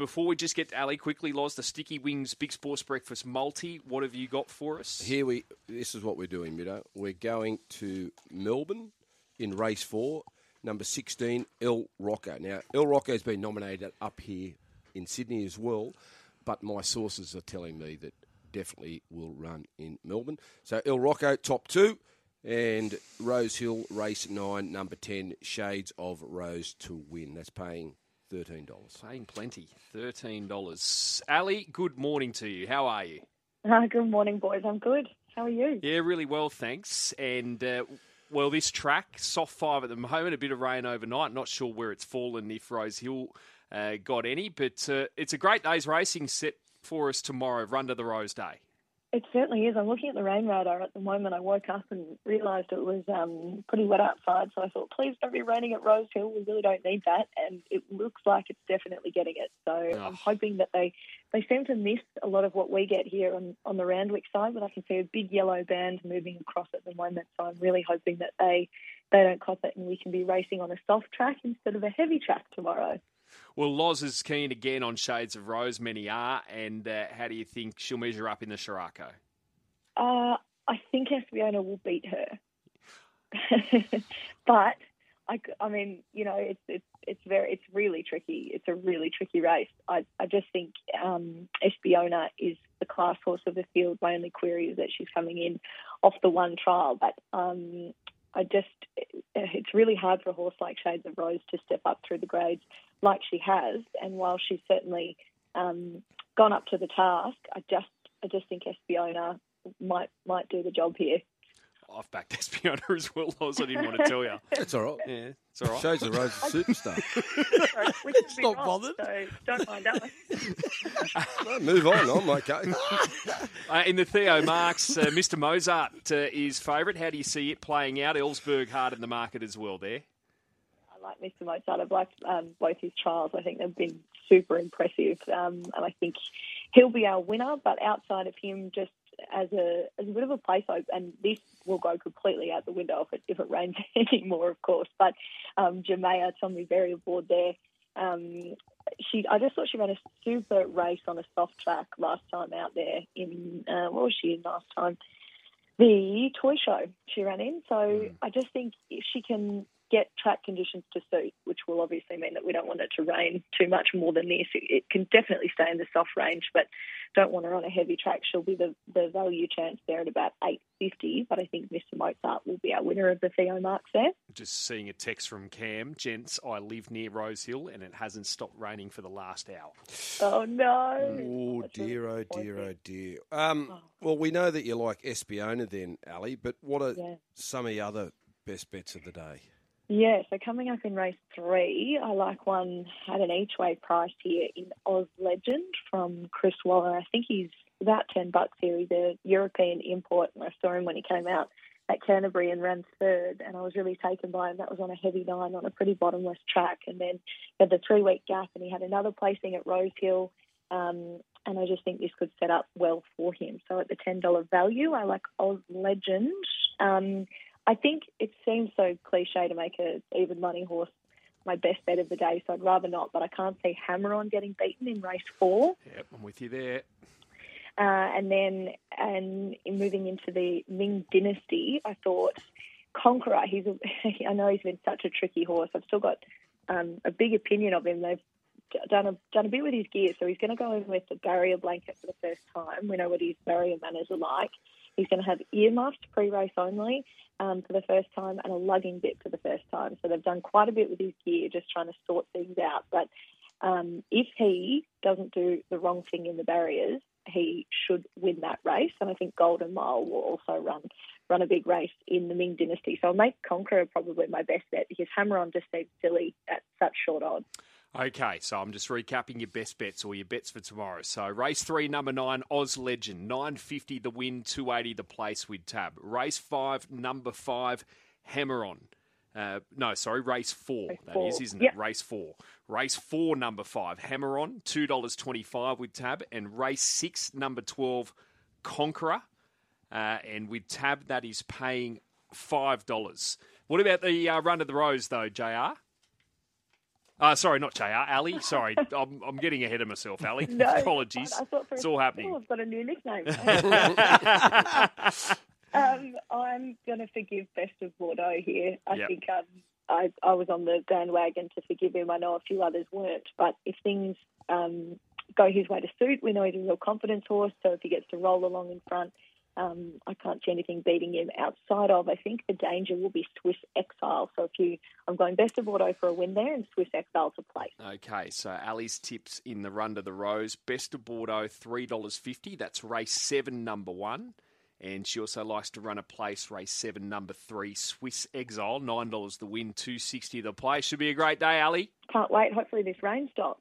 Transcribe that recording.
before we just get to Ally quickly, Loz, the Sticky Wings Big Sports Breakfast Multi. What have you got for us? Here we. This is what we're doing, Middo. We're going to Melbourne in race four, number sixteen, El Rocco. Now, El Rocco has been nominated up here in Sydney as well, but my sources are telling me that definitely will run in Melbourne. So El Rocco top two. And Rose Hill, race nine, number 10, Shades of Rose to win. That's paying $13. Paying plenty, $13. Ally, good morning to you. How are you? Uh, good morning, boys. I'm good. How are you? Yeah, really well, thanks. And, uh, well, this track, soft five at the moment, a bit of rain overnight. Not sure where it's fallen, if Rose Hill uh, got any, but uh, it's a great day's racing set for us tomorrow, Run to the Rose Day. It certainly is. I'm looking at the rain radar at the moment. I woke up and realised it was um, pretty wet outside, so I thought, please don't be raining at Rose Hill. We really don't need that, and it looks like it's definitely getting it. So Oh. I'm hoping that they they seem to miss a lot of what we get here on on the Randwick side, but I can see a big yellow band moving across at the moment. So I'm really hoping that they they don't cop it and we can be racing on a soft track instead of a heavy track tomorrow. Well, Loz is keen again on Shades of Rose. Many are. And uh, how do you think she'll measure up in the Scirocco? Uh, I think Espiona will beat her, but I, I mean, you know, it's it's it's very it's really tricky. It's a really tricky race. I I just think um, Espiona is the class horse of the field. My only query is that she's coming in off the one trial, but um, I just it's really hard for a horse like Shades of Rose to step up through the grades like she has. And while she's certainly um, gone up to the task, I just I just think Espiona might might do the job here. I've backed Espiona as well, Loz. I didn't want to tell you. That's all right. Yeah, it's all right. Shades the Rose is a superstar. So we could be Not wrong, bothered. So don't mind us. no, move on. I'm okay. Uh, in the Theo Marks, uh, Mr. Mozart uh, is favourite. How do you see it playing out? Ellsberg hard in the market as well there. I like Mr. Mozart. I've liked um, both his trials. I think they've been super impressive, um, and I think he'll be our winner. But outside of him, just as a as a bit of a place hope, and this will go completely out the window if it if it rains anymore, of course. But um, Jamea Tommy very aboard there. Um, she, I just thought she ran a super race on a soft track last time out there. In uh, what was she in last time? The toy show she ran in. So I just think if she can get track conditions to suit, which will obviously mean that we don't want it to rain too much more than this. It, it can definitely stay in the soft range, but don't want her on a heavy track. She'll be the, the value chance there at about 850, but I think Mr. Mozart will be our winner of the Theo Marks there. Just seeing a text from Cam. Gents, I live near Rose Hill and it hasn't stopped raining for the last hour. Oh, no. Oh That's really dear, oh dear, oh dear. Um, well, we know that you like Espiona then, Ally, but what are Yeah. some of the other best bets of the day? Yeah, so coming up in race three, I like one at an each way price here in Oz Legend from Chris Waller. I think he's about 10 bucks here. He's a European import, and I saw him when he came out at Canterbury and ran third, and I was really taken by him. That was on a heavy nine on a pretty bottomless track, and then he had the three week gap, and he had another placing at Rose Hill. Um, and I just think this could set up well for him. So at the $10 value, I like Oz Legend. Um, I think it seems so cliche to make a even money horse my best bet of the day, so I'd rather not. But I can't see Hammer on getting beaten in race four. Yep, I'm with you there. Uh, and then, and in moving into the Ming Dynasty, I thought Conqueror. He's, a, I know he's been such a tricky horse. I've still got um, a big opinion of him. They've done a done a bit with his gear, so he's going to go in with the barrier blanket for the first time. We know what his barrier manners are like. He's going to have earmuffs pre-race only um, for the first time and a lugging bit for the first time. So they've done quite a bit with his gear, just trying to sort things out. But um, if he doesn't do the wrong thing in the barriers, he should win that race. And I think Golden Mile will also run run a big race in the Ming Dynasty. So I'll make Conqueror probably my best bet because Hammer on just seems silly at such short odds. Okay, so I'm just recapping your best bets or your bets for tomorrow. So race three, number nine, Oz Legend, nine fifty the win, two eighty the place with tab. Race five, number five, Hammer on. Uh, no, sorry, race four. Race That four. is, isn't Yep. it? Race four. Race four, number five, Hammer on, two dollars twenty-five with tab, and race six, number twelve, Conqueror, uh, and with tab that is paying five dollars. What about the uh, run of the rose though, Jr? Uh, sorry, not JR. Ally. Sorry, I'm, I'm getting ahead of myself, Ally. No, Apologies. I, I thought for it's all happening. Oh, I've got a new nickname. um, I'm going to forgive Best of Bordeaux here. I Yep. think um, I, I was on the bandwagon to forgive him. I know a few others weren't. But if things um, go his way to suit, we know he's a real confidence horse. So if he gets to roll along in front, um, I can't see anything beating him outside of. I think the danger will be Swiss Exile. So if you, I'm going Best of Bordeaux for a win there, and Swiss Exile to place. Okay, so Ally's tips in the run to the Rose. Best of Bordeaux, $3.50. That's race seven, number one. And she also likes to run a place, race seven, number three, Swiss Exile, $9 the win, 260 the play. Should be a great day, Ally. Can't wait. Hopefully this rain stops.